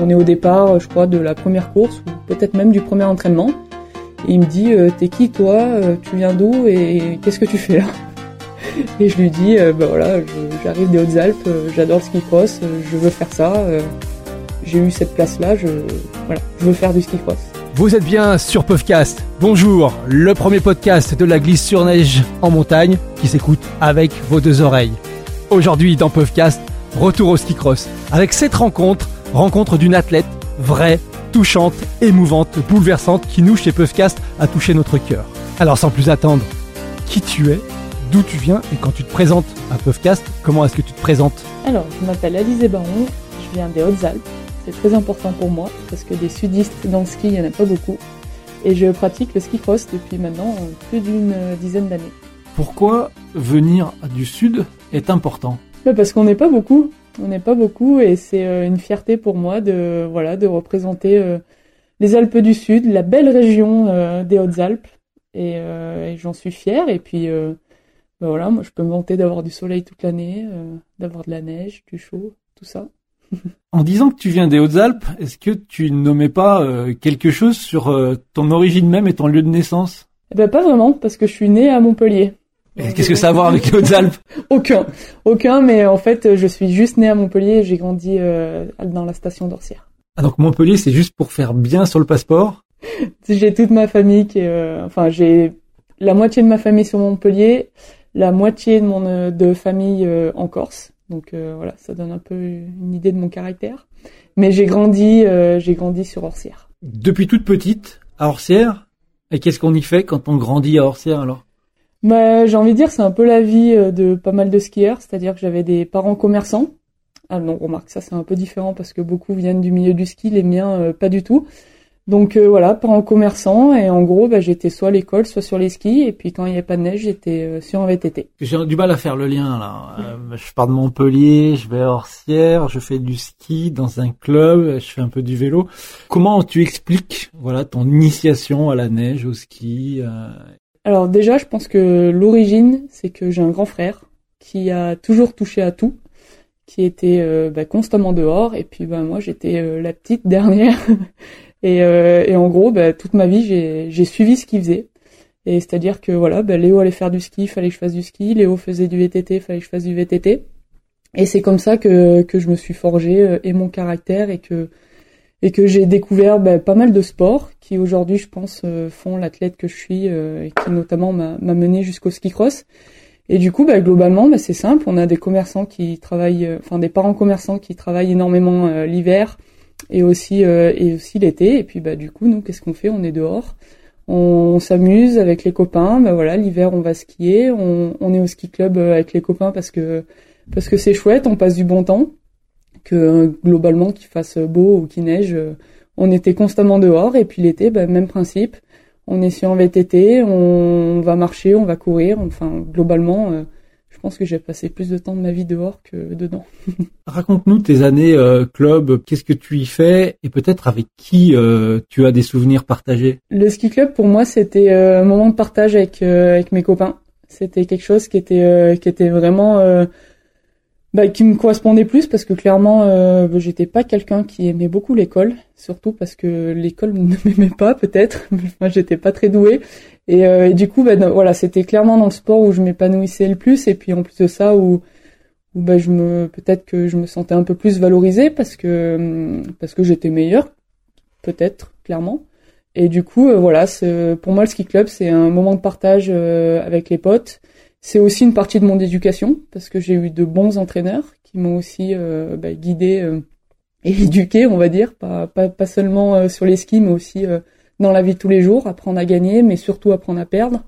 on est au départ, je crois, de la première course ou peut-être même du premier entraînement. Et il me dit T'es qui toi Tu viens d'où et qu'est-ce que tu fais là? Et je lui dis Bah voilà, j'arrive des Hautes-Alpes, j'adore le ski cross, je veux faire ça. J'ai eu cette place-là, je, voilà, je veux faire du ski cross. Vous êtes bien sur Puffcast. Bonjour, le premier podcast de la glisse sur neige en montagne qui s'écoute avec vos deux oreilles. Aujourd'hui dans Puffcast, retour au ski cross avec cette rencontre, rencontre d'une athlète vraie, touchante, émouvante, bouleversante qui nous chez Puffcast a touché notre cœur. Alors sans plus attendre, qui tu es, d'où tu viens et quand tu te présentes à Puffcast, comment est-ce que tu te présentes? Alors, je m'appelle Alizé Baron, je viens des Hautes-Alpes c'est très important pour moi parce que des sudistes dans le ski, il n'y en a pas beaucoup. Et je pratique le ski cross depuis maintenant plus d'une dizaine d'années. Pourquoi venir du sud est important? Bah, Parce qu'on n'est pas beaucoup. On n'est pas beaucoup et c'est euh, une fierté pour moi de, voilà, de représenter euh, les Alpes du Sud, la belle région euh, des Hautes-Alpes. Et, j'en suis fière. Et puis, bah, voilà, moi je peux me vanter d'avoir du soleil toute l'année, d'avoir de la neige, du chaud, tout ça. En disant que tu viens des Hautes-Alpes, est-ce que tu nommais pas euh, quelque chose sur euh, ton origine même et ton lieu de naissance? Eh ben, Pas vraiment, parce que je suis née à Montpellier. Qu'est-ce que ça a à voir avec les Hautes-Alpes Aucun, aucun, mais en fait, je suis juste née à Montpellier et j'ai grandi euh, dans la station d'Orsières. Ah donc Montpellier, c'est juste pour faire bien sur le passeport? J'ai toute ma famille qui, enfin, j'ai la moitié de ma famille sur Montpellier, la moitié de mon de famille en Corse. Donc euh, voilà, ça donne un peu une idée de mon caractère. Mais j'ai grandi, euh, j'ai grandi sur Orsières. Depuis toute petite, à Orsières, et qu'est-ce qu'on y fait quand on grandit à Orsières alors? Bah, j'ai envie de dire c'est un peu la vie euh, de pas mal de skieurs, c'est-à-dire que j'avais des parents commerçants. Ah non, remarque, ça c'est un peu différent parce que beaucoup viennent du milieu du ski, les miens pas du tout. Donc euh, voilà, en commerçant et en gros, bah, j'étais soit à l'école, soit sur les skis et puis quand il n'y avait pas de neige, j'étais euh, sur un VTT. J'ai du mal à faire le lien là. Euh, je pars de Montpellier, je vais à Orsières, je fais du ski dans un club, je fais un peu du vélo. Comment tu expliques voilà ton initiation à la neige, au ski Alors déjà, je pense que l'origine, c'est que j'ai un grand frère qui a toujours touché à tout qui était bah, constamment dehors et puis bah, moi j'étais la petite dernière Et, euh, et en gros, bah, toute ma vie, j'ai suivi ce qu'il faisait. Et c'est-à-dire que voilà, Léo allait faire du ski, fallait que je fasse du ski. Léo faisait du VTT, fallait que je fasse du VTT. Et c'est comme ça que, que je me suis forgé euh, et mon caractère et que et que j'ai découvert bah, pas mal de sports qui aujourd'hui, je pense, euh, font l'athlète que je suis euh, et qui notamment m'a mené jusqu'au ski cross. Et du coup, bah, globalement, bah, c'est simple. On a des commerçants qui travaillent, enfin des parents commerçants qui travaillent énormément l'hiver, et aussi euh, et aussi l'été. Et puis bah du coup nous qu'est-ce qu'on fait? On est dehors, on, s'amuse avec les copains. Bah voilà l'hiver on va skier, on, on est au ski club euh, avec les copains parce que parce que c'est chouette, on passe du bon temps. Que euh, globalement qu'il fasse beau ou qu'il neige, on était constamment dehors. Et puis l'été bah, même principe. On est sur un VTT, on va marcher, on va courir. Enfin globalement je pense que j'ai passé plus de temps de ma vie dehors que dedans. Raconte-nous tes années euh, club, qu'est-ce que tu y fais? Et peut-être avec qui euh, tu as des souvenirs partagés? Le ski club pour moi c'était euh, un moment de partage avec avec mes copains. C'était quelque chose qui était qui était vraiment bah, qui me correspondait plus parce que clairement euh, j'étais pas quelqu'un qui aimait beaucoup l'école, surtout parce que l'école ne m'aimait pas peut-être. Moi j'étais pas très douée et, euh, du coup bah, voilà c'était clairement dans le sport où je m'épanouissais le plus et puis en plus de ça où, où bah, je me peut-être que je me sentais un peu plus valorisée parce que parce que j'étais meilleure peut-être clairement. Et du coup, euh, voilà, pour moi, le ski club, c'est un moment de partage euh, avec les potes. C'est aussi une partie de mon éducation parce que j'ai eu de bons entraîneurs qui m'ont aussi euh, bah, guidé euh, et éduqué, on va dire, pas, seulement euh, sur les skis, mais aussi dans la vie de tous les jours, apprendre à gagner, mais surtout apprendre à perdre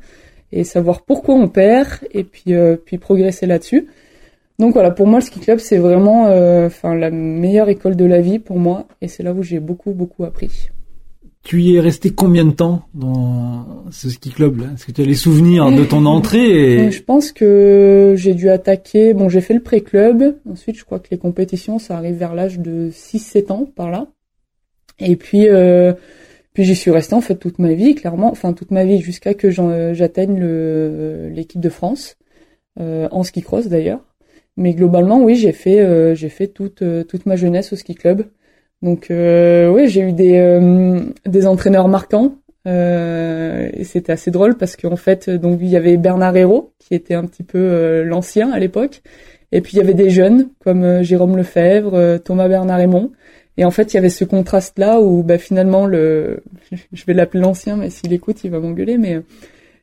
et savoir pourquoi on perd et puis puis progresser là-dessus. Donc voilà, pour moi le ski club c'est vraiment enfin la meilleure école de la vie pour moi et c'est là où j'ai beaucoup beaucoup appris. Tu y es resté combien de temps dans ce ski club là? Est-ce que tu as les souvenirs de ton entrée et... Je pense que j'ai dû attaquer. Bon, j'ai fait le pré-club. Ensuite, je crois que les compétitions, ça arrive vers l'âge de 6-7 ans par là. Et puis, euh, puis j'y suis resté en fait toute ma vie, clairement. Enfin, toute ma vie jusqu'à que j'atteigne l'équipe de France euh, en ski cross d'ailleurs. Mais globalement, oui, j'ai fait euh, j'ai fait toute toute ma jeunesse au ski club. Donc oui, j'ai eu des des entraîneurs marquants. et c'était assez drôle parce qu'en fait, donc il y avait Bernard Hérault qui était un petit peu l'ancien à l'époque, et puis il y avait des jeunes comme Jérôme Lefebvre, Thomas Bernard Raymond. Et en fait, il y avait ce contraste-là où bah, finalement, le, je vais l'appeler l'ancien, mais s'il écoute, il va m'engueuler. Mais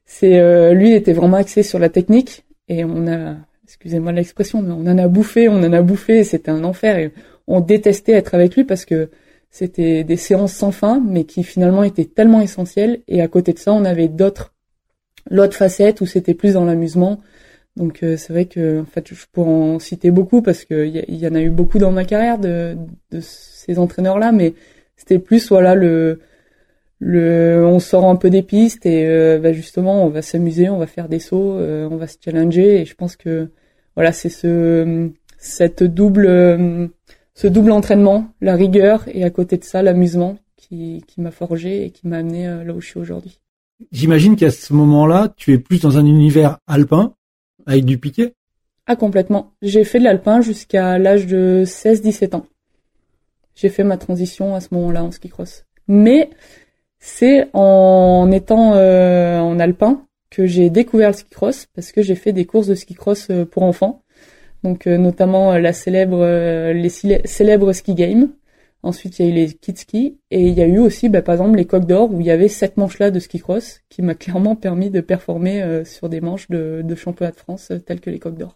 c'est euh, lui, était vraiment axé sur la technique. Et on a, excusez-moi l'expression, mais on en a bouffé, on en a bouffé. C'était un enfer. On détestait être avec lui parce que c'était des séances sans fin, mais qui finalement étaient tellement essentielles. Et à côté de ça, on avait d'autres, l'autre facette où c'était plus dans l'amusement. Donc euh, c'est vrai que en fait je pourrais en citer beaucoup parce qu'il y, y, en a eu beaucoup dans ma carrière de, de ces entraîneurs là, mais c'était plus voilà le le on sort un peu des pistes et euh, bah, justement on va s'amuser, on va faire des sauts, euh, on va se challenger et je pense que voilà c'est ce cette double ce double entraînement, la rigueur et à côté de ça l'amusement qui qui m'a forgé et qui m'a amené là où je suis aujourd'hui. J'imagine qu'à ce moment-là, tu es plus dans un univers alpin avec du piqué Ah complètement. J'ai fait de l'alpin jusqu'à l'âge de 16-17 ans. J'ai fait ma transition à ce moment-là en ski cross. Mais c'est en étant euh, en alpin que j'ai découvert le ski cross parce que j'ai fait des courses de ski cross euh, pour enfants. Donc euh, notamment la célèbre les célèbres ski games Ensuite, il y a eu les kids ski et il y a eu aussi, bah, par exemple, les coques d'or où il y avait cette manche-là de ski cross qui m'a clairement permis de performer euh, sur des manches de, de championnat de France euh, telles que les coques d'or.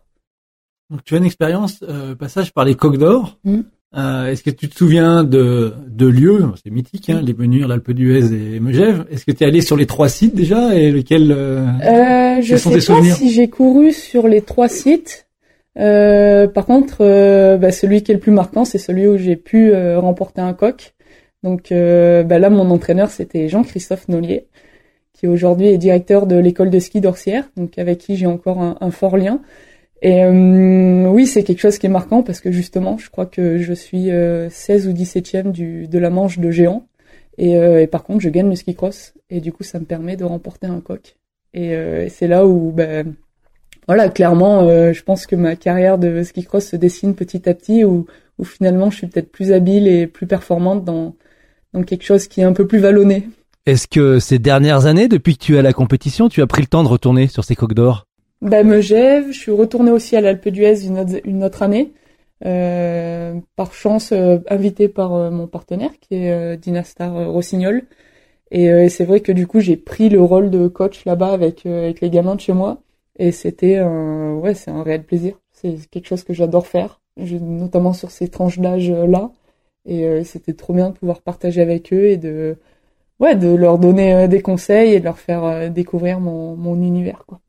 Donc, tu as une expérience euh, passage par les coques d'or. Mm. Est-ce que tu te souviens de, de lieux C'est mythique, hein, les Menures, l'Alpe d'Huez et Megève. Est-ce que tu es allé sur les trois sites déjà et lesquels euh, Je sais pas si j'ai couru sur les trois sites. Euh, par contre, euh, bah, celui qui est le plus marquant, c'est celui où j'ai pu euh, remporter un coq. Donc bah, là, mon entraîneur, c'était Jean-Christophe Nollier, qui aujourd'hui est directeur de l'école de ski d'Orsière, donc avec qui j'ai encore un, fort lien. Et oui, c'est quelque chose qui est marquant parce que justement, je crois que je suis 16 ou 17e du, de la manche de géant. Et, et, par contre, je gagne le ski cross. Et du coup, ça me permet de remporter un coq. Et c'est là où... Bah, voilà, clairement, euh, je pense que ma carrière de ski cross se dessine petit à petit, où, où finalement je suis peut-être plus habile et plus performante dans, dans quelque chose qui est un peu plus vallonné. Est-ce que ces dernières années, depuis que tu es à la compétition, tu as pris le temps de retourner sur ces coques d'or? Ben, Megève, je suis retournée aussi à l'Alpe d'Huez une, autre, une autre année, euh, par chance euh, invitée par euh, mon partenaire qui est euh, Dinastar Rossignol. Et c'est vrai que du coup j'ai pris le rôle de coach là-bas avec avec les gamins de chez moi. Et c'était un, ouais, c'est un réel plaisir. C'est quelque chose que j'adore faire, notamment sur ces tranches d'âge là. Et euh, c'était trop bien de pouvoir partager avec eux et de, ouais, de leur donner euh, des conseils et de leur faire euh, découvrir mon, mon univers, quoi.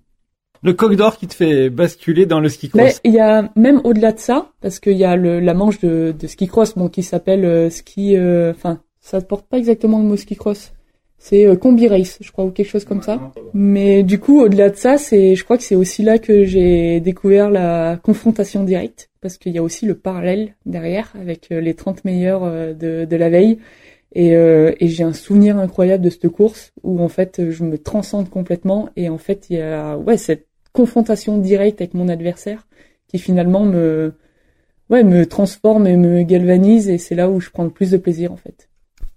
Le coq d'or qui te fait basculer dans le ski cross. Mais il y a même au-delà de ça, parce qu'il y a le, la manche de, de ski cross, bon, qui s'appelle ski, enfin, ça ne porte pas exactement le mot ski cross c'est euh, Combi Race, je crois, ou quelque chose comme ça. Mais du coup, au-delà de ça, c'est, je crois que c'est aussi là que j'ai découvert la confrontation directe, parce qu'il y a aussi le parallèle derrière avec euh, les 30 meilleurs euh, de, de la veille. Et, et j'ai un souvenir incroyable de cette course où en fait je me transcende complètement et en fait il y a ouais cette confrontation directe avec mon adversaire qui finalement me ouais me transforme et me galvanise et c'est là où je prends le plus de plaisir en fait.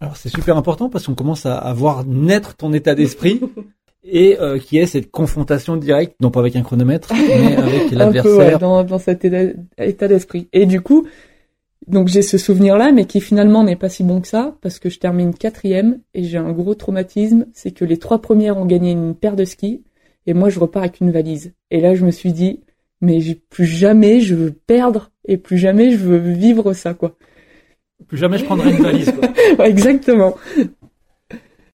Alors c'est super important parce qu'on commence à, voir naître ton état d'esprit et euh, qui est cette confrontation directe, non pas avec un chronomètre, mais avec l'adversaire. dans, dans cet état d'esprit. Et du coup, donc j'ai ce souvenir-là, mais qui finalement n'est pas si bon que ça, parce que je termine quatrième et j'ai un gros traumatisme, c'est que les trois premières ont gagné une paire de skis et moi je repars avec une valise. Et là je me suis dit, mais plus jamais je veux perdre et plus jamais je veux vivre ça quoi. Plus jamais je prendrai une valise. Quoi. exactement.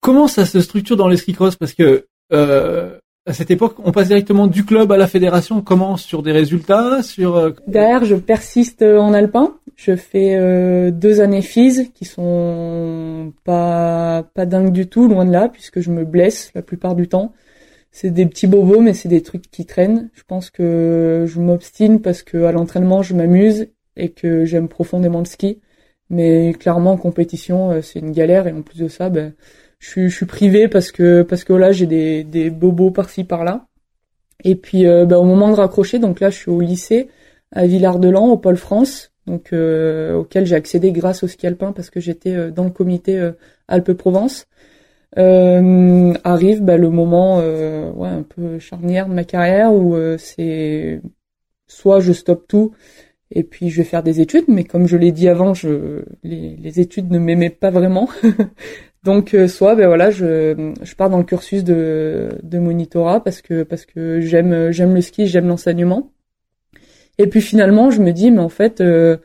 Comment ça se structure dans les ski cross? Parce que euh, à cette époque, on passe directement du club à la fédération. Comment? Sur des résultats? Sur euh, derrière, je persiste en alpin. Je fais euh, deux années FIS qui sont pas pas dingues du tout, loin de là, puisque je me blesse la plupart du temps. C'est des petits bobos, mais c'est des trucs qui traînent. Je pense que je m'obstine parce que à l'entraînement, je m'amuse et que j'aime profondément le ski. Mais clairement, en compétition, euh, c'est une galère. Et en plus de ça, ben, je suis, je suis privé parce que parce que là, j'ai des, des bobos par-ci par-là. Et puis, euh, ben, au moment de raccrocher, donc là, je suis au lycée à Villard-de-Lans, au Pôle France. donc auquel j'ai accédé grâce au ski alpin parce que j'étais dans le comité Alpes-Provence. arrive bah, le moment ouais, un peu charnière de ma carrière où c'est soit je stoppe tout et puis je vais faire des études, mais comme je l'ai dit avant, je, les, les études ne m'aimaient pas vraiment. Donc euh, soit ben voilà, je, je pars dans le cursus de, de monitorat parce que parce que j'aime j'aime le ski, j'aime l'enseignement. Et puis finalement, je me dis mais en fait euh,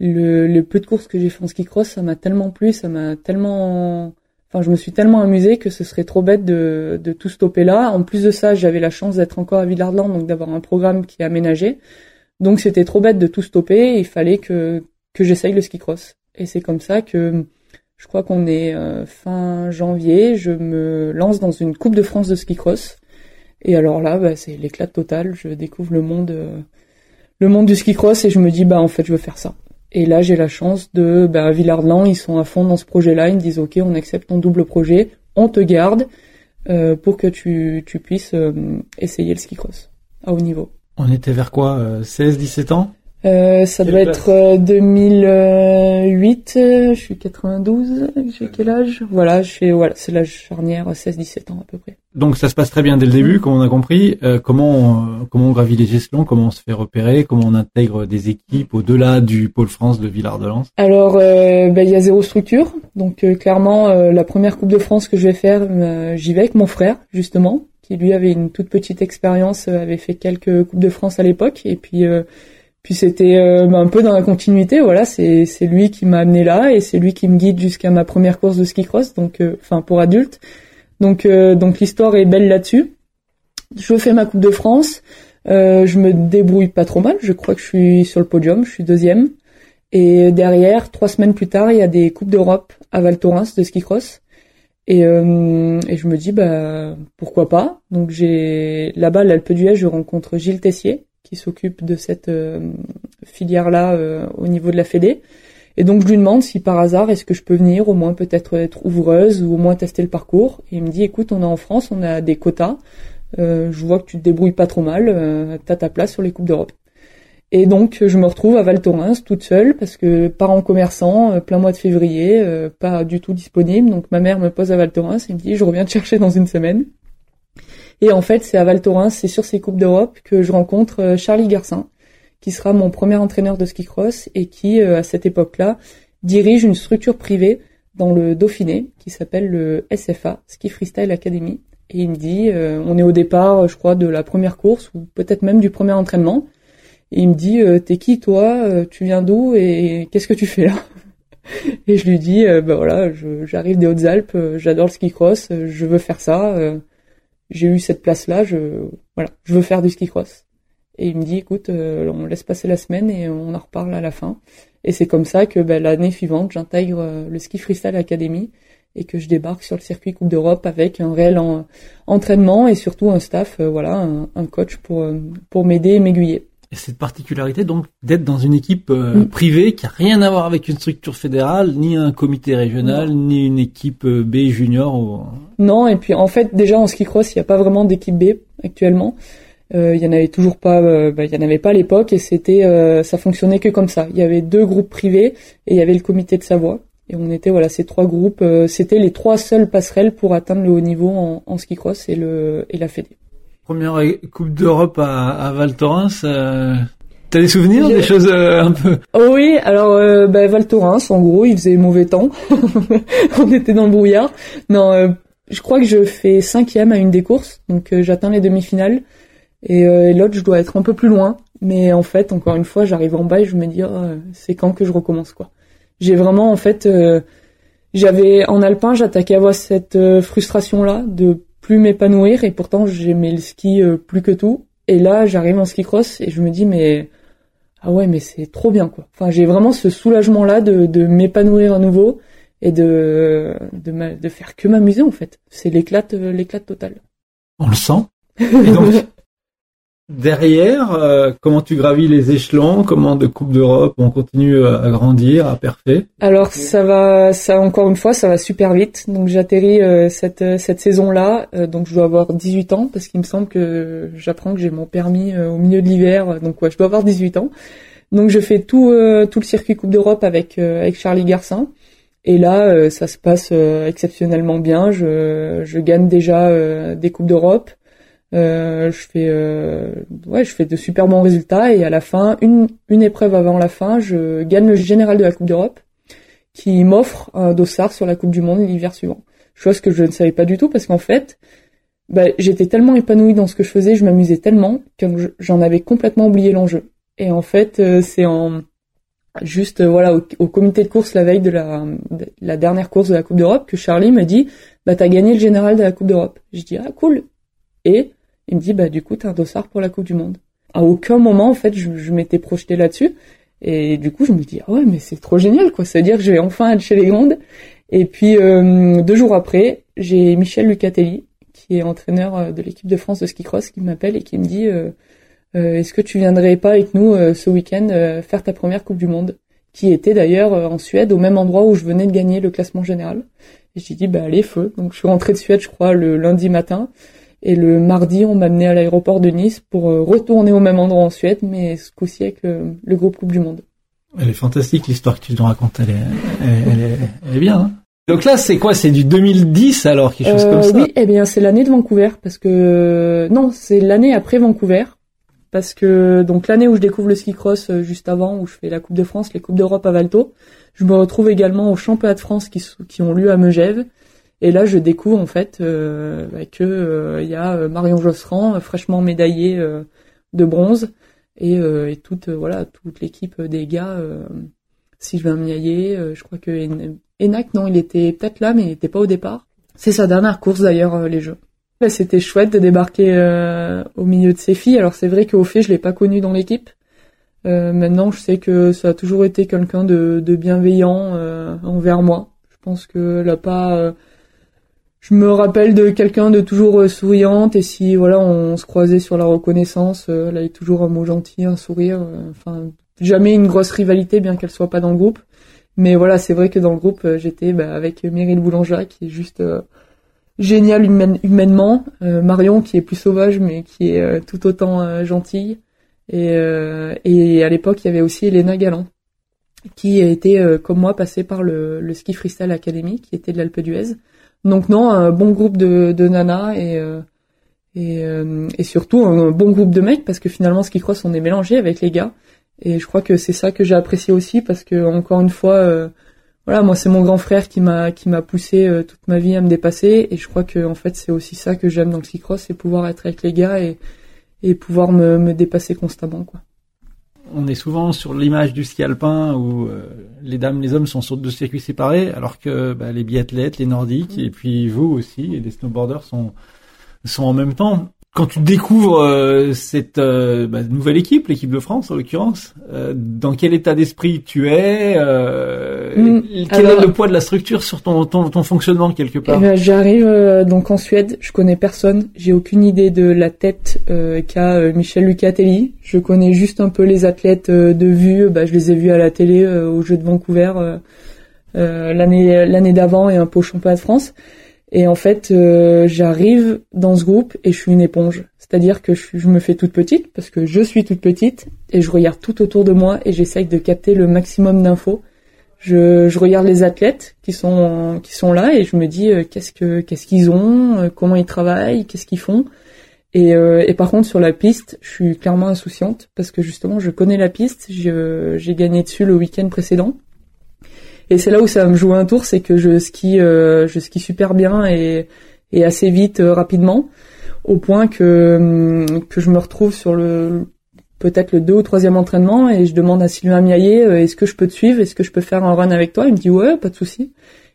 le, le peu de courses que j'ai fait en ski cross, ça m'a tellement plu, ça m'a tellement enfin je me suis tellement amusée que ce serait trop bête de de tout stopper là. En plus de ça, j'avais la chance d'être encore à Villardland donc d'avoir un programme qui est aménagé. Donc c'était trop bête de tout stopper, il fallait que, que j'essaye le ski cross. Et c'est comme ça que je crois qu'on est euh, fin janvier, je me lance dans une Coupe de France de ski cross. Et alors là, bah, c'est l'éclat total, je découvre le monde euh, le monde du ski cross et je me dis bah en fait je veux faire ça. Et là j'ai la chance de bah Villardland, ils sont à fond dans ce projet-là, ils me disent ok on accepte ton double projet, on te garde euh, pour que tu, tu puisses essayer le ski cross à haut niveau. On était vers quoi 16-17 euh, ans? Euh, ça doit être 2008, euh, je suis 92, j'ai quel âge? Voilà, je suis voilà, c'est l'âge charnière 16-17 ans à peu près. Donc ça se passe très bien dès le début, comme on a compris. comment on, comment on gravit les échelons, comment on se fait repérer, comment on intègre des équipes au-delà du pôle France de Villard-de-Lans Alors ben, il y a zéro structure, donc clairement la première Coupe de France que je vais faire, j'y vais avec mon frère justement qui lui avait une toute petite expérience, euh, avait fait quelques coupes de France à l'époque, et puis euh, puis c'était euh, un peu dans la continuité. Voilà, c'est lui qui m'a amené là, et c'est lui qui me guide jusqu'à ma première course de ski cross, donc enfin pour adultes. Donc donc l'histoire est belle là-dessus. Je fais ma coupe de France. je me débrouille pas trop mal. Je crois que je suis sur le podium. Je suis deuxième. Et derrière, trois semaines plus tard, il y a des coupes d'Europe à Val Thorens de ski cross. Et, euh, et je me dis bah pourquoi pas. Donc j'ai là-bas l'Alpe d'Huez, je rencontre Gilles Tessier qui s'occupe de cette euh, filière là euh, au niveau de la Fédé. Et donc je lui demande si par hasard est-ce que je peux venir au moins peut-être être ouvreuse ou au moins tester le parcours. Et il me dit écoute on est en France, on a des quotas. je vois que tu te débrouilles pas trop mal, t'as ta place sur les coupes d'Europe. Et donc je me retrouve à Val Thorens toute seule parce que parents commerçants, euh, plein mois de février, euh, pas du tout disponible. Donc ma mère me pose à Val Thorens et me dit je reviens te chercher dans une semaine. Et en fait c'est à Val Thorens, c'est sur ces coupes d'Europe que je rencontre euh, Charlie Garcin, qui sera mon premier entraîneur de ski cross et qui à cette époque-là dirige une structure privée dans le Dauphiné qui s'appelle le SFA, Ski Freestyle Academy. Et il me dit on est au départ, je crois, de la première course ou peut-être même du premier entraînement. Et il me dit euh, t'es qui toi? Euh, Tu viens d'où? Et qu'est-ce que tu fais là? Et je lui dis euh, bah voilà, j'arrive des Hautes-Alpes, j'adore le ski cross, je veux faire ça. J'ai eu cette place là, je voilà, je veux faire du ski cross. Et il me dit écoute, on laisse passer la semaine et on en reparle à la fin. Et c'est comme ça que bah, l'année suivante, j'intègre le Ski Freestyle Academy et que je débarque sur le circuit Coupe d'Europe avec un réel entraînement et surtout un staff, voilà, un, un, coach pour pour m'aider et m'aiguiller. Et cette particularité donc d'être dans une équipe euh, mm. privée qui a rien à voir avec une structure fédérale, ni un comité régional, ni une équipe euh, B junior. Ou... Non, et puis en fait déjà en ski cross il n'y a pas vraiment d'équipe B actuellement. Euh, il y en avait toujours pas, bah, il y en avait pas à l'époque et c'était, ça fonctionnait que comme ça. Il y avait deux groupes privés et il y avait le comité de Savoie. Et on était voilà ces trois groupes, c'était les trois seules passerelles pour atteindre le haut niveau en, en ski cross et le et la Fédé première Coupe d'Europe à, à Val Thorens. Euh, T'as des souvenirs, des choses euh, un peu? Oh Oui, alors euh, bah, Val Thorens, en gros, il faisait mauvais temps. On était dans le brouillard. Non, euh, je crois que je fais cinquième à une des courses, donc j'atteins les demi-finales. Et, l'autre, je dois être un peu plus loin. Mais en fait, encore une fois, j'arrive en bas et je me dis, oh, c'est quand que je recommence quoi. J'ai vraiment, en fait, j'avais en alpin, j'attaquais à avoir cette frustration là de plus m'épanouir et pourtant j'aimais le ski euh, plus que tout. Et là, j'arrive en ski cross et je me dis mais ah ouais mais c'est trop bien quoi. Enfin j'ai vraiment ce soulagement là de, de m'épanouir à nouveau et de de, de faire que m'amuser en fait. C'est l'éclat euh, l'éclat total. On le sent. Derrière, euh, comment tu gravis les échelons Comment de Coupe d'Europe on continue euh, à grandir, à parfait Alors ça va, ça encore une fois, ça va super vite. Donc j'atterris euh, cette cette saison-là, donc je dois avoir 18 ans parce qu'il me semble que j'apprends que j'ai mon permis au milieu de l'hiver, donc ouais, je dois avoir 18 ans. Donc je fais tout tout le circuit Coupe d'Europe avec avec Charlie Garcin. Et là, ça se passe exceptionnellement bien. Je, je gagne déjà des coupes d'Europe. Euh, je fais euh, ouais, je fais de super bons résultats et à la fin, une, une épreuve avant la fin, je gagne le général de la Coupe d'Europe qui m'offre un dossard sur la Coupe du Monde l'hiver suivant. Chose que je ne savais pas du tout parce qu'en fait, bah, j'étais tellement épanouie dans ce que je faisais, je m'amusais tellement que j'en avais complètement oublié l'enjeu. Et en fait, euh, c'est en juste voilà au, comité de course la veille de la, de la dernière course de la Coupe d'Europe que Charlie m'a dit bah t'as gagné le général de la Coupe d'Europe. Je dis ah cool. Et il me dit bah du coup t'as un dossard pour la Coupe du Monde. À aucun moment en fait je, m'étais projeté là-dessus et du coup je me dis ah ouais mais c'est trop génial quoi, c'est à dire que je vais enfin être chez les grandes. Et puis euh, deux jours après j'ai Michel Lucatelli qui est entraîneur euh, de l'équipe de France de ski cross qui m'appelle et qui me dit euh, est-ce que tu viendrais pas avec nous ce week-end faire ta première Coupe du Monde? Qui était d'ailleurs en Suède au même endroit où je venais de gagner le classement général. Et j'ai dit bah allez feu. Donc je suis rentrée de Suède je crois le lundi matin. Et le mardi, on m'a amené à l'aéroport de Nice pour euh, retourner au même endroit en Suède, mais ce coup-ci avec le, groupe Coupe du Monde. Elle est fantastique l'histoire que tu nous racontes, elle est, elle, est, elle est, bien. Hein donc là, c'est quoi? C'est du 2010 alors, quelque chose comme euh, ça? Oui, eh bien, c'est l'année de Vancouver, parce que non, c'est l'année après Vancouver, parce que donc l'année où je découvre le ski cross euh, juste avant, où je fais la Coupe de France, les Coupes d'Europe à Valto, je me retrouve également aux Championnats de France qui, qui ont lieu à Megève, et là, je découvre en fait euh, bah, que il euh, y a euh, Marion Josserand, fraîchement médaillée de bronze, et, et toute voilà toute l'équipe des gars. Sylvain Miaillet, je crois que Enac, non, il était peut-être là, mais il n'était pas au départ. C'est sa dernière course d'ailleurs, les Jeux. Bah, c'était chouette de débarquer au milieu de ces filles. Alors c'est vrai qu'au fait, je l'ai pas connu dans l'équipe. maintenant, je sais que ça a toujours été quelqu'un de, de bienveillant envers moi. Je pense que elle a pas je me rappelle de quelqu'un de toujours euh, souriante et si voilà on se croisait sur la reconnaissance, euh, elle avait toujours un mot gentil, un sourire, euh, enfin jamais une grosse rivalité bien qu'elle soit pas dans le groupe. Mais voilà, c'est vrai que dans le groupe j'étais bah, avec Meryl Boulanger qui est juste génial humainement, Marion qui est plus sauvage mais qui est tout autant gentille. Et, et à l'époque il y avait aussi Elena Galland qui était comme moi passée par le, le Ski Freestyle Academy qui était de l'Alpe d'Huez donc non, un bon groupe de, nanas et euh, et, euh, et, surtout un bon groupe de mecs parce que finalement ce qui croise on est mélangé avec les gars. Et je crois que c'est ça que j'ai apprécié aussi parce que encore une fois euh, voilà moi c'est mon grand frère qui m'a qui m'a poussé toute ma vie à me dépasser. Et je crois que en fait c'est aussi ça que j'aime dans le cycross c'est pouvoir être avec les gars et et pouvoir me, me dépasser constamment quoi on est souvent sur l'image du ski alpin où euh, les dames, les hommes sont sur deux circuits séparés, alors que bah, les biathlètes, les nordiques, et puis vous aussi, et les snowboarders sont sont en même temps quand tu découvres euh, cette euh, bah, nouvelle équipe, l'équipe de France en l'occurrence, euh, dans quel état d'esprit tu es mm. Quel est le poids de la structure sur ton, ton, ton fonctionnement quelque part eh ben, J'arrive donc en Suède, je connais personne, j'ai aucune idée de la tête qu'a Michel Lucatelli. Je connais juste un peu les athlètes de vue, bah, je les ai vus à la télé aux Jeux de Vancouver l'année l'année d'avant et un peu au championnat de France. Et en fait, euh, j'arrive dans ce groupe et je suis une éponge. C'est-à-dire que je, me fais toute petite parce que je suis toute petite et je regarde tout autour de moi et j'essaye de capter le maximum d'infos. Je, je, regarde les athlètes qui sont qui sont là et je me dis euh, qu'est-ce que qu'est-ce qu'ils ont, euh, comment ils travaillent, qu'est-ce qu'ils font. Et, et, par contre sur la piste, je suis clairement insouciante parce que justement je connais la piste. J'ai gagné dessus le week-end précédent et c'est là où ça me joue un tour, c'est que je skie, euh, je skie super bien et, et assez vite, euh, rapidement, au point que hum, que je me retrouve sur le peut-être le deux ou troisième entraînement et je demande à Sylvain Miaillet euh, est-ce que je peux te suivre, est-ce que je peux faire un run avec toi? Il me dit ouais, pas de souci.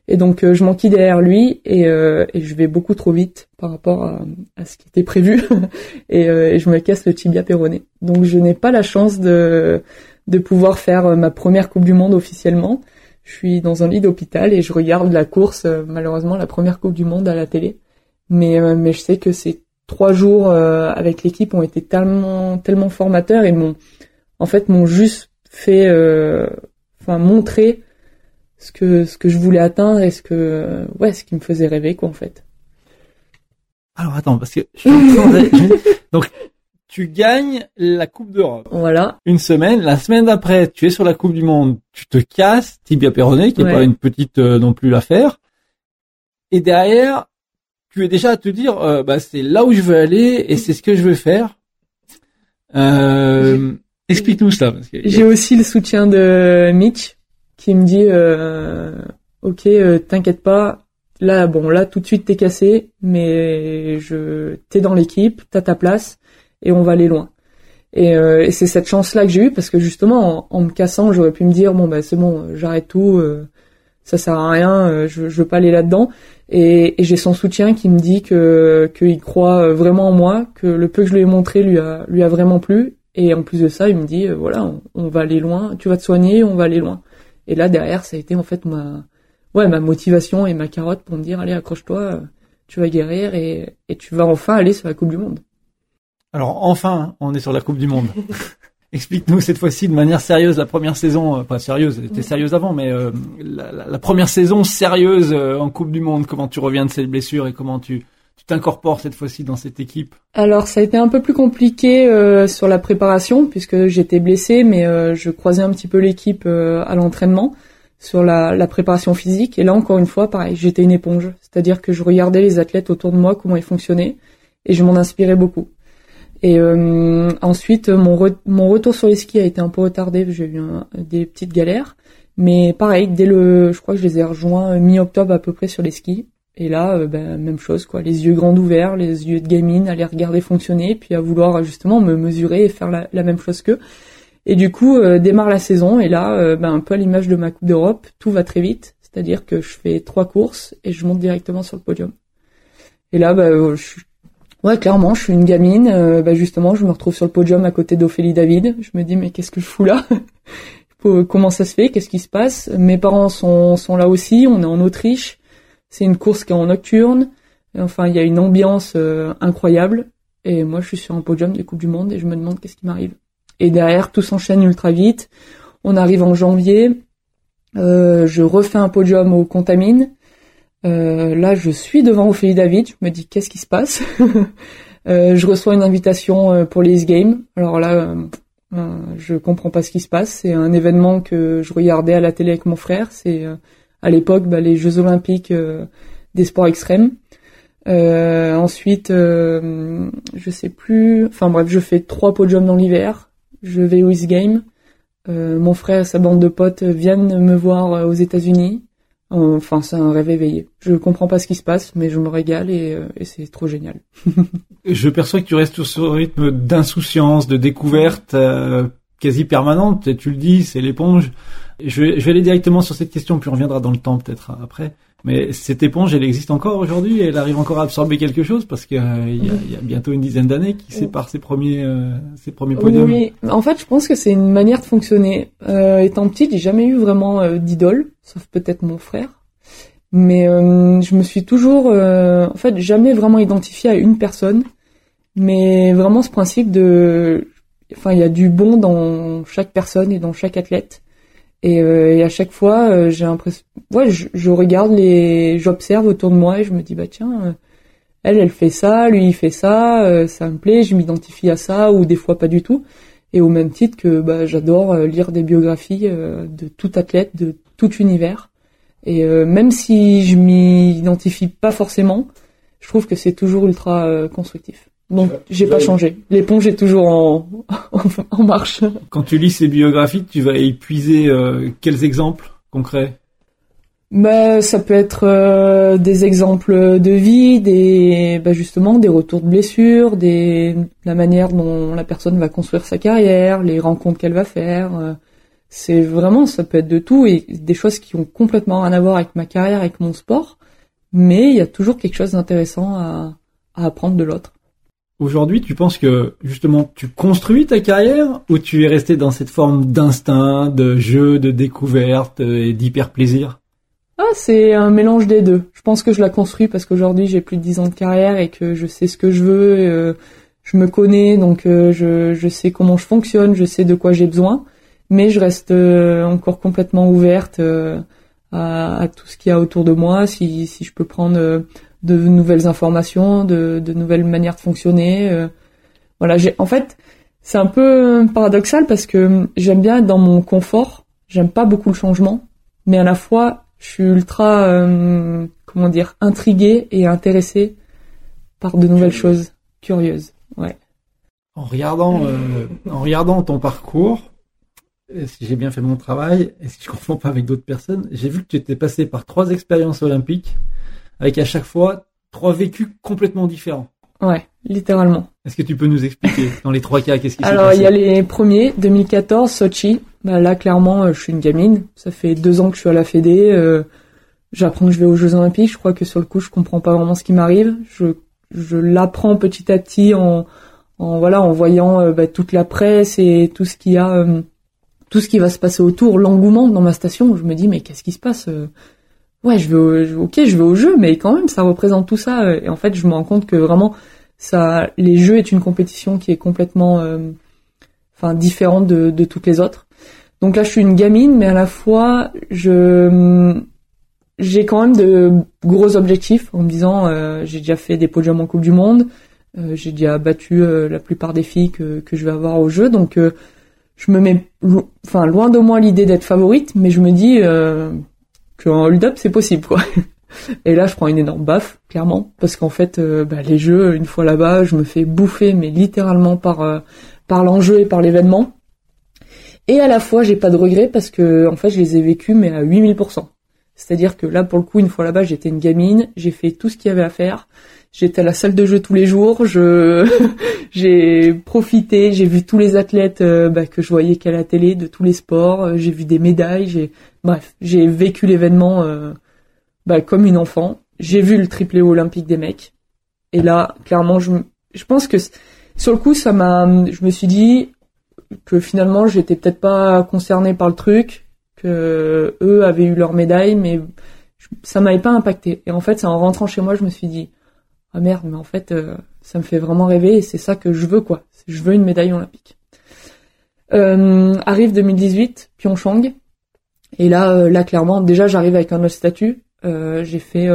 Et donc je m'enquille derrière lui et, et, je vais beaucoup trop vite par rapport à, à ce qui était prévu et, et, je me casse le tibia péroné. Donc je n'ai pas la chance de de pouvoir faire ma première Coupe du Monde officiellement je suis dans un lit d'hôpital et je regarde la course, euh, malheureusement la première Coupe du Monde à la télé. Mais, euh, mais je sais que ces trois jours euh, avec l'équipe ont été tellement, tellement formateurs et m'ont, en fait, m'ont juste fait, enfin, montrer ce que, ce que je voulais atteindre et ce que, ouais, ce qui me faisait rêver, quoi, en fait. Alors attends, parce que je suis donc tu gagnes la Coupe d'Europe. Voilà. Une semaine, la semaine d'après, tu es sur la Coupe du Monde, tu te casses, tibia péroné, qui est pas une petite euh, non plus l'affaire. Et derrière, tu es déjà à te dire, euh, bah c'est là où je veux aller et c'est ce que je veux faire. Euh, explique-nous ça. J'ai aussi le soutien de Mitch qui me dit, ok, t'inquiète pas, là bon là tout de suite t'es cassé, mais je t'es dans l'équipe, t'as ta place et on va aller loin. Et, euh, et c'est cette chance-là que j'ai eue parce que justement, en, me cassant, j'aurais pu me dire bon bah c'est bon, j'arrête tout, euh, ça sert à rien, euh, je, je veux pas aller là-dedans. Et, et j'ai son soutien qui me dit que qu'il croit vraiment en moi, que le peu que je lui ai montré lui a lui a vraiment plu. Et en plus de ça, il me dit voilà, on, on, va aller loin, tu vas te soigner, on va aller loin. Et là derrière, ça a été en fait ma ouais ma motivation et ma carotte pour me dire allez accroche-toi, tu vas guérir et, et tu vas enfin aller sur la Coupe du Monde. Alors enfin, on est sur la Coupe du Monde. Explique-nous cette fois-ci de manière sérieuse la première saison, euh, pas sérieuse, elle était sérieuse avant, mais euh, la, première saison sérieuse euh, en Coupe du Monde. Comment tu reviens de cette blessure et comment tu tu t'incorpores cette fois-ci dans cette équipe? Alors ça a été un peu plus compliqué sur la préparation puisque j'étais blessée, mais je croisais un petit peu l'équipe à l'entraînement sur la, la, préparation physique. Et là encore une fois, pareil, j'étais une éponge, c'est-à-dire que je regardais les athlètes autour de moi comment ils fonctionnaient et je m'en inspirais beaucoup. Et euh, ensuite, mon, mon retour sur les skis a été un peu retardé, j'ai eu des petites galères. Mais pareil, dès le, je crois que je les ai rejoints mi-octobre à peu près sur les skis. Et là, euh, ben, même chose, quoi. Les yeux grands ouverts, les yeux de gamine, à les regarder fonctionner, puis à vouloir justement me mesurer et faire la, même chose qu'eux. Et du coup, euh, démarre la saison, et là, ben, un peu à l'image de ma Coupe d'Europe, tout va très vite. C'est-à-dire que je fais trois courses et je monte directement sur le podium. Et là, ben, je suis Ouais, clairement, je suis une gamine. Euh, bah justement, je me retrouve sur le podium à côté d'Ophélie David. Je me dis, mais qu'est-ce que je fous là? Comment ça se fait? Qu'est-ce qui se passe? Mes parents sont, là aussi. On est en Autriche. C'est une course qui est en nocturne. Enfin, il y a une ambiance euh, incroyable. Et moi, je suis sur un podium des Coupes du Monde et je me demande qu'est-ce qui m'arrive. Et derrière, tout s'enchaîne ultra vite. On arrive en janvier. Euh, je refais un podium au Contamine. Euh, là, je suis devant Ophélie David. Je me dis qu'est-ce qui se passe euh, Je reçois une invitation euh, pour les Games. Alors là, je comprends pas ce qui se passe. C'est un événement que je regardais à la télé avec mon frère. C'est à l'époque bah, les Jeux Olympiques des sports extrêmes. ensuite, je sais plus. Enfin bref, je fais trois podiums dans l'hiver. Je vais aux Games. mon frère et sa bande de potes viennent me voir aux États-Unis. Enfin, c'est un rêve éveillé. Je comprends pas ce qui se passe, mais je me régale et, euh, c'est trop génial. je perçois que tu restes sur ce rythme d'insouciance, de découverte euh, quasi permanente. Tu le dis, c'est l'éponge. Je je vais aller directement sur cette question, puis on reviendra dans le temps peut-être après. Mais cette éponge, elle existe encore aujourd'hui Elle arrive encore à absorber quelque chose Parce qu'il euh, y, a, bientôt une dizaine d'années qui sépare ses premiers, euh, ses premiers podiums. Oui, en fait, je pense que c'est une manière de fonctionner. Euh, étant petite, j'ai jamais eu vraiment euh, d'idole, sauf peut-être mon frère. Mais je me suis toujours, en fait, jamais vraiment identifié à une personne. Mais vraiment ce principe de, enfin, il y a du bon dans chaque personne et dans chaque athlète. Et, euh, et à chaque fois, euh, j'ai l'impression, ouais, je, je, regarde les, j'observe autour de moi et je me dis bah tiens, euh, elle, elle fait ça, lui il fait ça, ça me plaît, je m'identifie à ça ou des fois pas du tout. Et au même titre que bah, j'adore lire des biographies de tout athlète, de tout univers. Et même si je m'identifie pas forcément, je trouve que c'est toujours ultra constructif. Donc j'ai pas changé. L'éponge est toujours en, en, marche. Quand tu lis ces biographies, tu vas épuiser euh, quels exemples concrets? Bah, ça peut être euh, des exemples de vie, des bah, justement des retours de blessures, des la manière dont la personne va construire sa carrière, les rencontres qu'elle va faire. Euh, c'est vraiment ça peut être de tout et des choses qui ont complètement rien à voir avec ma carrière, avec mon sport, mais il y a toujours quelque chose d'intéressant à, à apprendre de l'autre. Aujourd'hui, tu penses que justement tu construis ta carrière ou tu es resté dans cette forme d'instinct, de jeu, de découverte et d'hyper plaisir? Ah, c'est un mélange des deux. Je pense que je la construis parce qu'aujourd'hui j'ai plus de 10 ans de carrière et que je sais ce que je veux, euh, je me connais donc euh, je, sais comment je fonctionne, je sais de quoi j'ai besoin, mais je reste euh, encore complètement ouverte à, à, tout ce qu'il y a autour de moi. Si, si je peux prendre de nouvelles informations, de, de, nouvelles manières de fonctionner. Euh, voilà, j'ai en fait c'est un peu paradoxal parce que j'aime bien être dans mon confort, j'aime pas beaucoup le changement, mais à la fois je suis ultra euh, comment dire intriguée et intéressée par de nouvelles choses, curieuses. Ouais. En regardant euh, en regardant ton parcours, si j'ai bien fait mon travail, et si je ne confonds pas avec d'autres personnes, j'ai vu que tu étais passé par trois expériences olympiques, avec à chaque fois trois vécus complètement différents. Ouais, littéralement. Est-ce que tu peux nous expliquer dans les trois cas qu'est-ce qui s'est passé Alors il y a les premiers, 2014, Sochi. Bah, là clairement, euh, je suis une gamine. Ça fait deux ans que je suis à la Fédé. Euh, J'apprends que je vais aux Jeux Olympiques. Je crois que sur le coup, je comprends pas vraiment ce qui m'arrive. Je, je l'apprends petit à petit en, en voilà, en voyant euh, bah, toute la presse et tout ce qu'il y a, euh, tout ce qui va se passer autour, l'engouement dans ma station. Je me dis mais qu'est-ce qui se passe Ouais, je vais, au, ok, je vais au jeu, mais quand même, ça représente tout ça. Et en fait, je me rends compte que vraiment, ça, les jeux est une compétition qui est complètement, enfin, différente de, de toutes les autres. Donc là, je suis une gamine, mais à la fois, je j'ai quand même de gros objectifs en me disant euh, j'ai déjà fait des podiums en Coupe du Monde, euh, j'ai déjà battu euh, la plupart des filles que, que je vais avoir au jeu, donc je me mets enfin loin de moi l'idée d'être favorite, mais je me dis qu'en hold-up c'est possible quoi. Et là je prends une énorme baffe clairement parce qu'en fait bah, les jeux une fois là-bas je me fais bouffer mais littéralement par par l'enjeu et par l'événement. Et à la fois j'ai pas de regrets parce que en fait je les ai vécus mais à 8000%. C'est-à-dire que là, pour le coup, une fois là-bas, j'étais une gamine, j'ai fait tout ce qu'il y avait à faire. J'étais à la salle de jeu tous les jours, je j'ai profité, j'ai vu tous les athlètes euh, bah, que je voyais qu'à la télé de tous les sports, euh, j'ai vu des médailles, j'ai bref, j'ai vécu l'événement euh, bah, comme une enfant. J'ai vu le triplé olympique des mecs. Et là, clairement, je pense que sur le coup, ça m'a je me suis dit que finalement, j'étais peut-être pas concerné par le truc, eux avaient eu leur médaille, mais ça m'avait pas impacté. Et en fait, c'est en rentrant chez moi, je me suis dit, ah merde, mais en fait, euh, ça me fait vraiment rêver et c'est ça que je veux, quoi. Je veux une médaille olympique. Euh, arrive 2018, Pyeongchang. Et là, euh, là clairement, déjà j'arrive avec un autre statut. j'ai fait,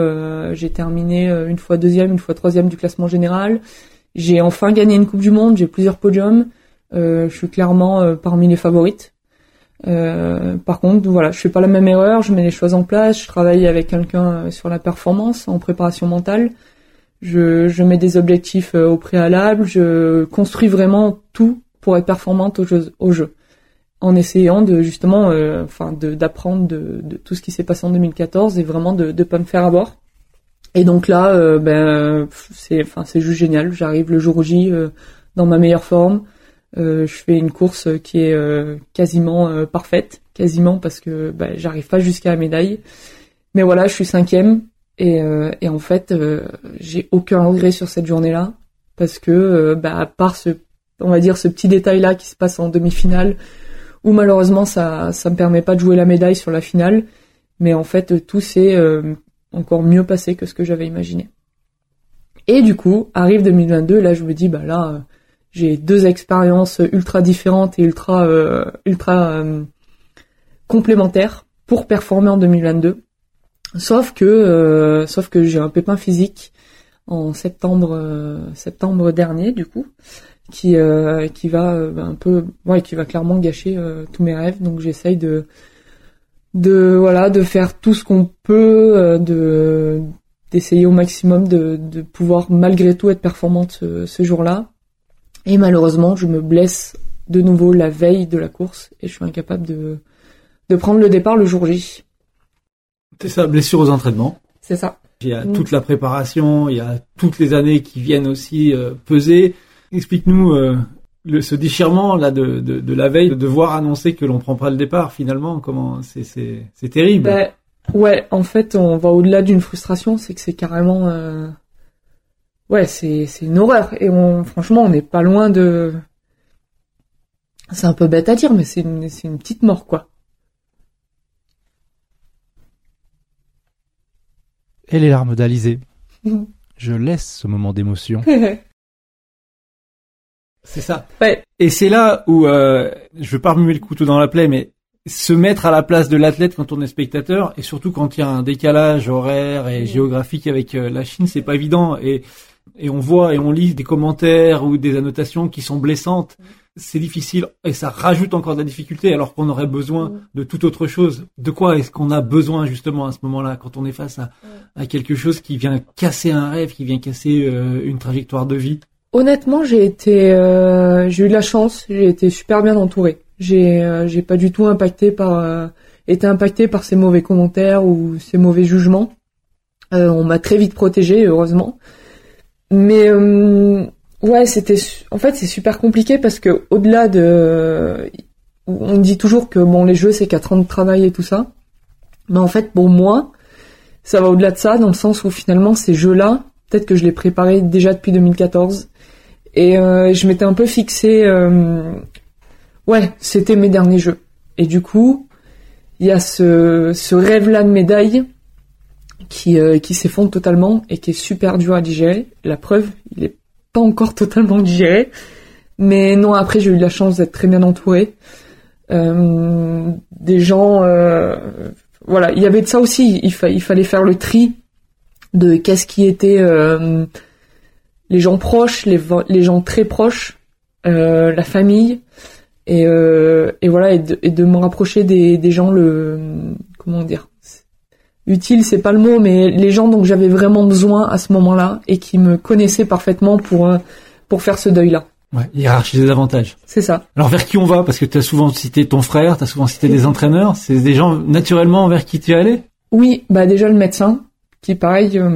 j'ai terminé une fois deuxième, une fois troisième du classement général. J'ai enfin gagné une Coupe du Monde. J'ai plusieurs podiums. je suis clairement parmi les favorites. Euh, par contre, voilà, je fais pas la même erreur, je mets les choses en place, je travaille avec quelqu'un euh, sur la performance, en préparation mentale, je, je mets des objectifs euh, au préalable, je construis vraiment tout pour être performante au jeu, au jeu en essayant de justement, enfin, d'apprendre de, de, tout ce qui s'est passé en 2014 et vraiment de ne pas me faire avoir. Et donc là, ben, c'est, enfin, c'est juste génial. J'arrive le jour J dans ma meilleure forme. Euh, je fais une course qui est euh, quasiment euh, parfaite, quasiment parce que bah, j'arrive pas jusqu'à la médaille. Mais voilà, je suis cinquième et, et en fait, j'ai aucun regret sur cette journée-là parce que, bah, à part ce, on va dire, ce petit détail-là qui se passe en demi-finale, où malheureusement ça, ça me permet pas de jouer la médaille sur la finale, mais en fait tout s'est encore mieux passé que ce que j'avais imaginé. Et du coup, arrive 2022, là je me dis, bah là j'ai deux expériences ultra différentes et ultra euh, ultra euh, complémentaires pour performer en 2022. Sauf que euh, sauf que j'ai un pépin physique en septembre septembre dernier du coup qui qui va un peu ouais qui va clairement gâcher tous mes rêves donc j'essaye de de voilà de faire tout ce qu'on peut de d'essayer au maximum de, de pouvoir malgré tout être performante ce, ce jour-là et malheureusement, je me blesse de nouveau la veille de la course et je suis incapable de, de prendre le départ le jour J. C'est ça, blessure aux entraînements. C'est ça. Il y a mm. toute la préparation, il y a toutes les années qui viennent aussi euh, peser. Explique-nous euh, ce déchirement là de, de, de, la veille, de devoir annoncer que l'on prend pas le départ finalement. Comment c'est c'est c'est terrible. Ben, ouais, en fait, on va au-delà d'une frustration, c'est que c'est carrément euh, ouais, c'est c'est une horreur. Et on, franchement, on n'est pas loin de. C'est un peu bête à dire, mais c'est une, c'est une petite mort, quoi. Et les larmes d'Alizé. Je laisse ce moment d'émotion. c'est ça. Ouais. Et c'est là où euh, je veux pas remuer le couteau dans la plaie, mais se mettre à la place de l'athlète quand on est spectateur et surtout quand il y a un décalage horaire et géographique avec euh, la Chine, c'est pas évident. Et et on voit et on lit des commentaires ou des annotations qui sont blessantes, c'est difficile et ça rajoute encore de la difficulté alors qu'on aurait besoin de toute autre chose. De quoi est-ce qu'on a besoin justement à ce moment-là quand on est face à, à quelque chose qui vient casser un rêve, qui vient casser euh, une trajectoire de vie? Honnêtement, j'ai été, euh, j'ai eu de la chance, j'ai été super bien entouré. J'ai, euh, j'ai pas du tout impacté par, été impacté par ces mauvais commentaires ou ces mauvais jugements. on m'a très vite protégé, heureusement. Mais Ouais, c'était en fait c'est super compliqué parce que au-delà de on dit toujours que bon les jeux c'est 4 ans de travail et tout ça. Mais en fait pour moi, ça va au-delà de ça dans le sens où finalement ces jeux-là, peut-être que je les préparais déjà depuis 2014 et euh, je m'étais un peu fixé euh, ouais, c'était mes derniers jeux. Et du coup, il y a ce, ce rêve-là de médaille qui, euh, qui s'effondre totalement et qui est super dur à digérer. La preuve, il est pas encore totalement digéré. Mais non, après j'ai eu la chance d'être très bien entouré. Euh, des gens, euh, voilà, il y avait de ça aussi. Il, fallait faire le tri de qu'est-ce qui était euh, les gens proches, les, les gens très proches, euh, la famille, et, euh, et voilà, et de, et de, me rapprocher des, des gens le comment dire utile, c'est pas le mot, mais les gens dont j'avais vraiment besoin à ce moment-là et qui me connaissaient parfaitement pour euh, pour faire ce deuil-là. Ouais, hiérarchiser davantage. C'est ça. Alors vers qui on va? Parce que tu as souvent cité ton frère, tu as souvent cité des entraîneurs. C'est des gens naturellement vers qui tu es allé? Oui, bah déjà le médecin, qui pareil euh,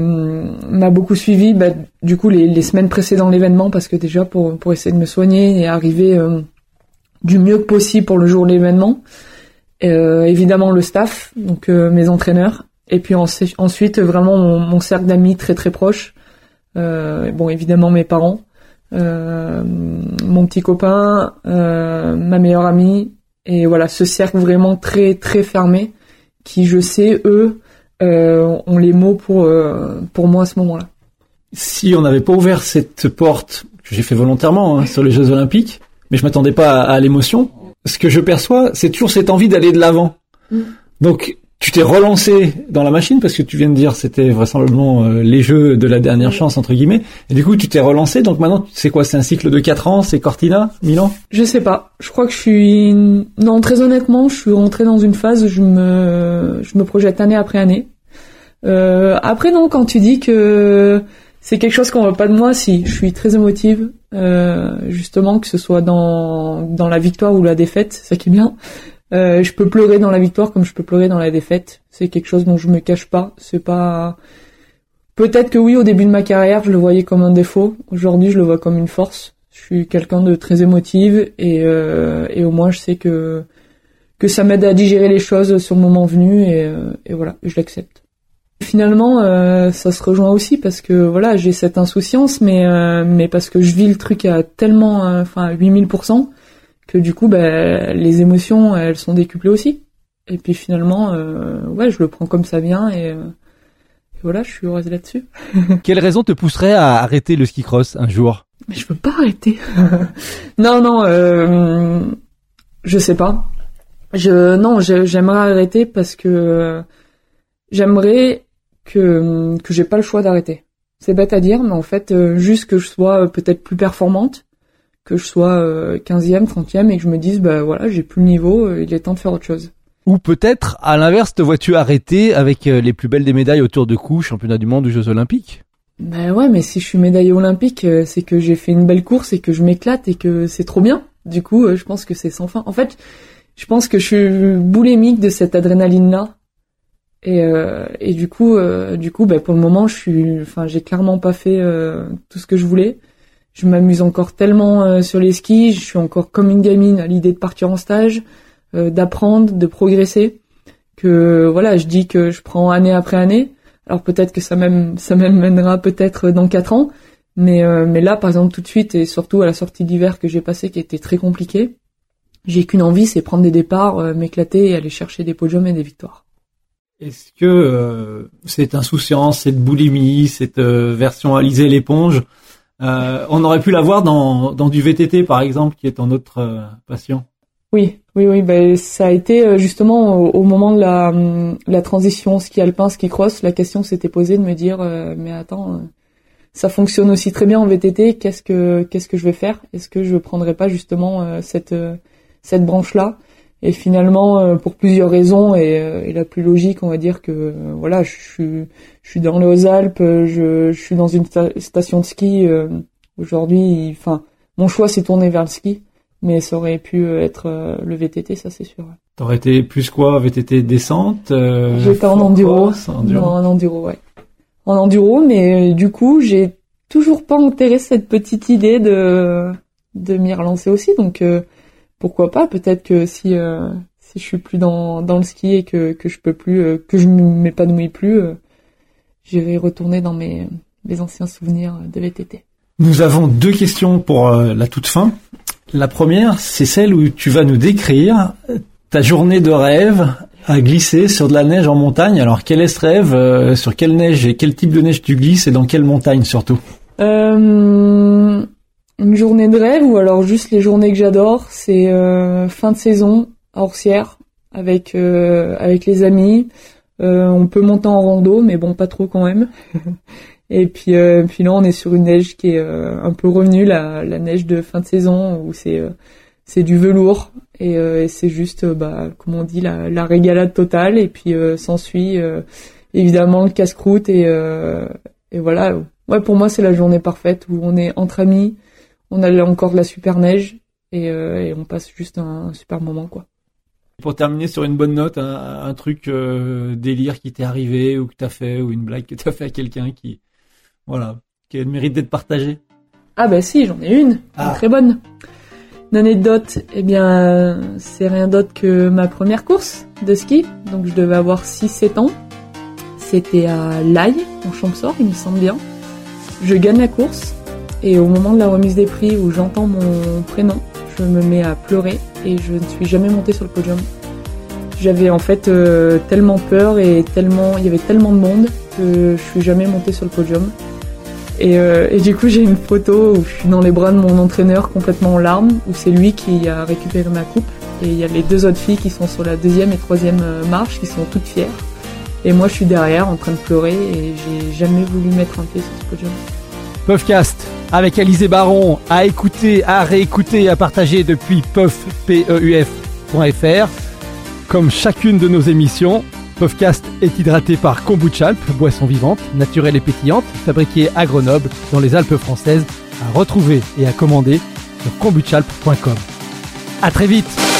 m'a beaucoup suivi. Bah, du coup les, les semaines précédant l'événement, parce que déjà pour pour essayer de me soigner et arriver euh, du mieux que possible pour le jour de l'événement. évidemment le staff, donc mes entraîneurs, et puis ensuite, vraiment mon, cercle d'amis très très proche. Euh, bon, évidemment mes parents, euh, mon petit copain, euh, ma meilleure amie, et voilà, ce cercle vraiment très très fermé, qui je sais eux ont les mots pour pour moi à ce moment-là. Si on n'avait pas ouvert cette porte que j'ai fait volontairement hein, sur les Jeux Olympiques, mais je m'attendais pas à, l'émotion. Ce que je perçois, c'est toujours cette envie d'aller de l'avant. Mm. Donc tu t'es relancé dans la machine parce que tu viens de dire c'était vraisemblablement euh, les jeux de la dernière chance entre guillemets. Et du coup tu t'es relancé. Donc maintenant c'est quoi? C'est un cycle de 4 ans? C'est Cortina Milan? Je sais pas. Je crois que je suis non très honnêtement je suis rentré dans une phase où je me je me projette année après année. Euh, après non quand tu dis que c'est quelque chose qu'on veut pas de moi si. Je suis très émotive. Euh, justement que ce soit dans dans la victoire ou la défaite c'est ça qui est bien euh, je peux pleurer dans la victoire comme je peux pleurer dans la défaite. C'est quelque chose dont je me cache pas. C'est pas. Peut-être que oui, au début de ma carrière, je le voyais comme un défaut. Aujourd'hui, je le vois comme une force. Je suis quelqu'un de très émotive et, euh, et au moins, je sais que que ça m'aide à digérer les choses sur le moment venu et, euh, voilà, je l'accepte. Finalement, ça se rejoint aussi parce que voilà, j'ai cette insouciance, mais mais parce que je vis le truc à tellement, enfin, 8000 que du coup, bah, les émotions, elles sont décuplées aussi. Et puis finalement, euh, ouais, je le prends comme ça vient et, euh, voilà, je suis heureuse là-dessus. Quelle raison te pousserait à arrêter le ski cross un jour? Mais je veux pas arrêter. non, non, euh, je sais pas. Je non, j'aimerais arrêter parce que j'aimerais que que j'ai pas le choix d'arrêter. C'est bête à dire, mais en fait, euh, juste que je sois peut-être plus performante que je sois 15e, euh, 30e et que je me dise bah voilà, j'ai plus le niveau, euh, il est temps de faire autre chose. Ou peut-être, à l'inverse, te vois-tu arrêter avec euh, les plus belles des médailles autour de cou, championnat du monde ou Jeux Olympiques? Ben ouais, mais si je suis médaillée olympique, c'est que j'ai fait une belle course et que je m'éclate et que c'est trop bien. Du coup, je pense que c'est sans fin. En fait, je pense que je suis boulémique de cette adrénaline-là. Et, et du coup, du coup, ben pour le moment, je suis, enfin, j'ai clairement pas fait tout ce que je voulais je m'amuse encore tellement euh, sur les skis, je suis encore comme une gamine à l'idée de partir en stage, euh, d'apprendre, de progresser, que voilà, je dis que je prends année après année. Alors peut-être que ça même ça m'amènera peut-être dans quatre ans, mais euh, mais là par exemple tout de suite et surtout à la sortie d'hiver que j'ai passé qui était très compliqué, j'ai qu'une envie, c'est prendre des départs, m'éclater et aller chercher des podiums et des victoires. Est-ce que cette insouciance, cette boulimie, cette version Alizé l'éponge, euh, on aurait pu la voir dans, dans du VTT par exemple, qui est ton autre euh, passion. Oui, oui, oui. Ben, ça a été euh, justement au, moment de la, la transition ski alpin, ski cross. La question s'était posée de me dire, mais attends, ça fonctionne aussi très bien en VTT. Qu'est-ce que qu'est-ce que je vais faire? Est-ce que je prendrai pas justement cette cette branche là et finalement, pour plusieurs raisons, et, la plus logique, on va dire que voilà, je suis, je suis dans les Hautes-Alpes, je, je, suis dans une station de ski. Aujourd'hui, enfin, mon choix s'est tourné vers le ski, mais ça aurait pu être le VTT, ça c'est sûr. T'aurais été plus quoi VTT descente euh, J'étais en enduro. enduro. en enduro, ouais. En enduro, mais euh, du coup, j'ai toujours pas enterré cette petite idée de de m'y relancer aussi. Donc euh, pourquoi pas Peut-être que si euh, si je suis plus dans dans le ski et que que je peux plus que je m'épanouis plus, j'irai retourner dans mes mes anciens souvenirs de VTT. Nous avons deux questions pour la toute fin. La première, c'est celle où tu vas nous décrire ta journée de rêve à glisser sur de la neige en montagne. Alors quel est ce rêve euh, Sur quelle neige et quel type de neige tu glisses et dans quelle montagne surtout? Euh, Une journée de rêve ou alors juste les journées que j'adore, c'est euh, fin de saison à Orsières avec avec les amis. on peut monter en rando, mais bon pas trop quand même. et puis puis là on est sur une neige qui est un peu revenue la, la neige de fin de saison où c'est c'est du velours euh, et, c'est juste, euh, bah, comme on dit, la, la régalade totale. Et puis euh, s'ensuit évidemment le casse-croûte et, et voilà. Ouais, pour moi c'est la journée parfaite où on est entre amis, on a encore de la super neige et, et on passe juste un, super moment quoi. Pour terminer sur une bonne note, un, truc délire qui t'est arrivé ou que t'as fait ou une blague que t'as fait à quelqu'un qui, voilà, qui a le mérite d'être partagé. Ah bah si, j'en ai une, une ah. très bonne. L'anecdote, eh bien, c'est rien d'autre que ma première course de ski. Donc, je devais avoir 6-7 ans. C'était à Laille, en Champsort, il me semble bien. Je gagne la course. Et au moment de la remise des prix où j'entends mon prénom, je me mets à pleurer et je ne suis jamais montée sur le podium. J'avais en fait euh, tellement peur et tellement, il y avait tellement de monde que je suis jamais montée sur le podium. Et, euh, et, du coup, j'ai une photo où je suis dans les bras de mon entraîneur complètement en larmes, où c'est lui qui a récupéré ma coupe. Et il y a les deux autres filles qui sont sur la deuxième et troisième euh, marche, qui sont toutes fières. Et moi, je suis derrière en train de pleurer et j'ai jamais voulu mettre un pied sur ce podium. Puffcast avec Alizé Baron à écouter, à réécouter et à partager depuis puff.fr. Comme chacune de nos émissions, Puffcast est hydraté par Kombuchalp, boisson vivante, naturelle et pétillante, fabriquée à Grenoble, dans les Alpes françaises, à retrouver et à commander sur kombuchalp.com. À très vite